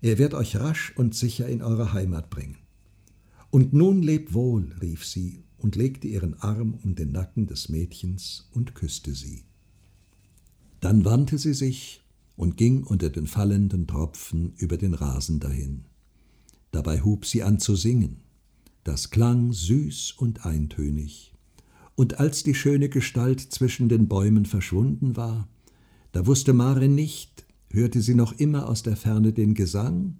Er wird euch rasch und sicher in eure Heimat bringen. Und nun lebt wohl, rief sie und legte ihren Arm um den Nacken des Mädchens und küsste sie. Dann wandte sie sich und ging unter den fallenden Tropfen über den Rasen dahin. Dabei hub sie an zu singen. Das klang süß und eintönig. Und als die schöne Gestalt zwischen den Bäumen verschwunden war, da wusste Mare nicht, hörte sie noch immer aus der Ferne den Gesang,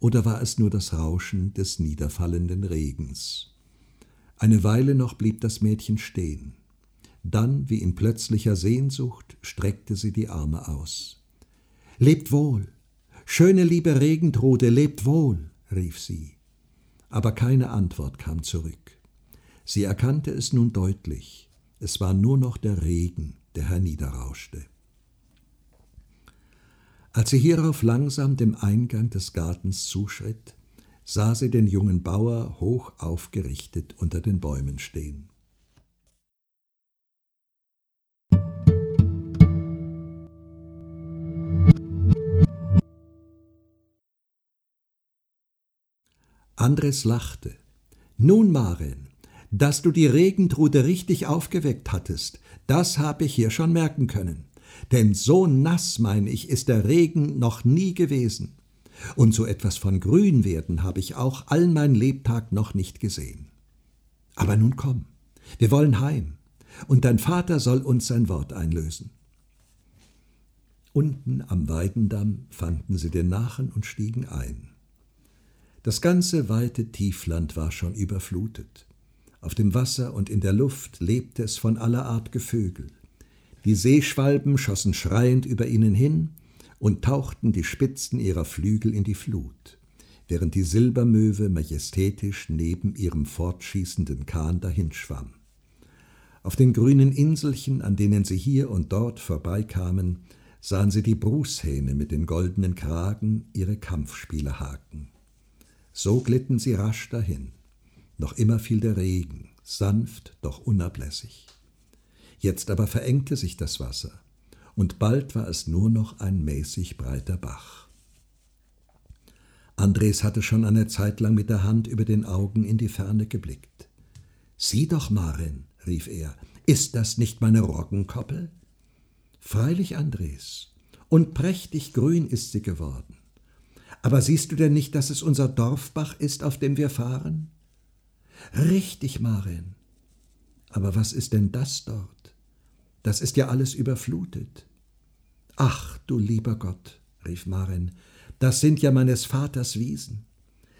oder war es nur das Rauschen des niederfallenden Regens? Eine Weile noch blieb das Mädchen stehen. Dann, wie in plötzlicher Sehnsucht, streckte sie die Arme aus. Lebt wohl, schöne liebe Regentrude, lebt wohl, rief sie. Aber keine Antwort kam zurück. Sie erkannte es nun deutlich, es war nur noch der Regen, der herniederrauschte. Als sie hierauf langsam dem Eingang des Gartens zuschritt, sah sie den jungen Bauer hoch aufgerichtet unter den Bäumen stehen. Andres lachte. Nun, Maren, dass du die Regentrude richtig aufgeweckt hattest, das habe ich hier schon merken können. Denn so nass, mein ich, ist der Regen noch nie gewesen. Und so etwas von Grünwerden habe ich auch all mein Lebtag noch nicht gesehen. Aber nun komm, wir wollen heim, und dein Vater soll uns sein Wort einlösen. Unten am Weidendamm fanden sie den Nachen und stiegen ein. Das ganze weite Tiefland war schon überflutet. Auf dem Wasser und in der Luft lebte es von aller Art Gevögel. Die Seeschwalben schossen schreiend über ihnen hin und tauchten die Spitzen ihrer Flügel in die Flut, während die Silbermöwe majestätisch neben ihrem fortschießenden Kahn dahinschwamm. Auf den grünen Inselchen, an denen sie hier und dort vorbeikamen, sahen sie die Brushähne mit den goldenen Kragen ihre Kampfspiele haken. So glitten sie rasch dahin. Noch immer fiel der Regen, sanft, doch unablässig. Jetzt aber verengte sich das Wasser, und bald war es nur noch ein mäßig breiter Bach. Andres hatte schon eine Zeit lang mit der Hand über den Augen in die Ferne geblickt. Sieh doch, Marin, rief er, ist das nicht meine Roggenkoppel? Freilich, Andres, und prächtig grün ist sie geworden. Aber siehst du denn nicht, dass es unser Dorfbach ist, auf dem wir fahren? Richtig, Marin. Aber was ist denn das dort? Das ist ja alles überflutet. Ach, du lieber Gott, rief Marin, das sind ja meines Vaters Wiesen.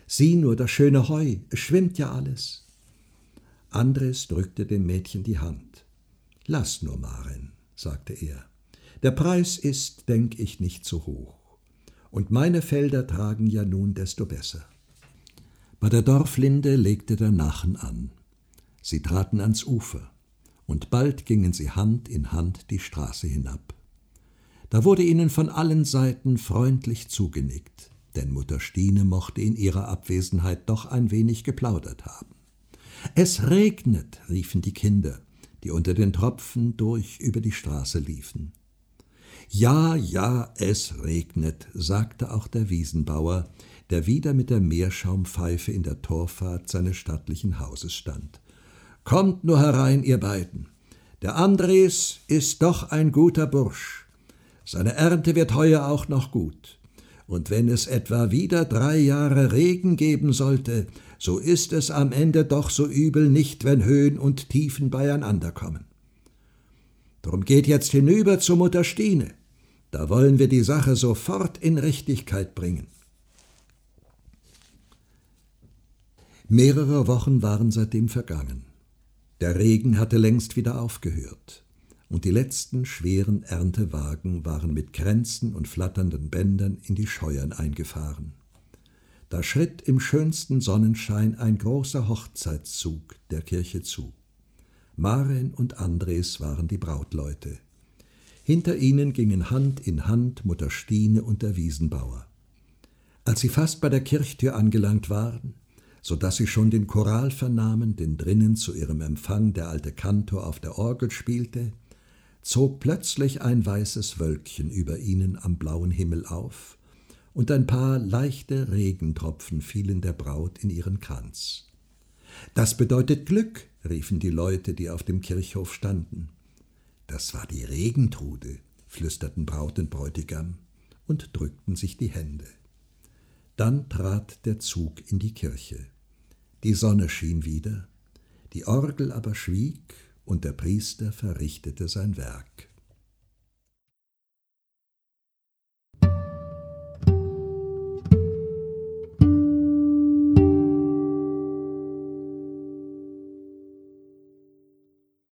Sieh nur, das schöne Heu, es schwimmt ja alles. Andres drückte dem Mädchen die Hand. Lass nur, Marin, sagte er. Der Preis ist, denk ich, nicht so hoch. Und meine Felder tragen ja nun desto besser. Bei der Dorflinde legte der Nachen an. Sie traten ans Ufer, und bald gingen sie Hand in Hand die Straße hinab. Da wurde ihnen von allen Seiten freundlich zugenickt, denn Mutter Stine mochte in ihrer Abwesenheit doch ein wenig geplaudert haben. Es regnet, riefen die Kinder, die unter den Tropfen durch über die Straße liefen. Ja, ja, es regnet, sagte auch der Wiesenbauer, der wieder mit der Meerschaumpfeife in der Torfahrt seines stattlichen Hauses stand. Kommt nur herein, ihr beiden. Der Andres ist doch ein guter Bursch. Seine Ernte wird heuer auch noch gut. Und wenn es etwa wieder drei Jahre Regen geben sollte, so ist es am Ende doch so übel nicht, wenn Höhen und Tiefen beieinander kommen. Drum geht jetzt hinüber zu Mutter Stine. Da wollen wir die Sache sofort in Richtigkeit bringen. Mehrere Wochen waren seitdem vergangen. Der Regen hatte längst wieder aufgehört, und die letzten schweren Erntewagen waren mit Kränzen und flatternden Bändern in die Scheuern eingefahren. Da schritt im schönsten Sonnenschein ein großer Hochzeitszug der Kirche zu. Maren und Andres waren die Brautleute. Hinter ihnen gingen Hand in Hand Mutter Stine und der Wiesenbauer. Als sie fast bei der Kirchtür angelangt waren, so dass sie schon den Choral vernahmen, den drinnen zu ihrem Empfang der alte Kantor auf der Orgel spielte, zog plötzlich ein weißes Wölkchen über ihnen am blauen Himmel auf, und ein paar leichte Regentropfen fielen der Braut in ihren Kranz. Das bedeutet Glück, riefen die Leute, die auf dem Kirchhof standen. Das war die Regentrude, flüsterten Braut und Bräutigam und drückten sich die Hände. Dann trat der Zug in die Kirche. Die Sonne schien wieder, die Orgel aber schwieg und der Priester verrichtete sein Werk.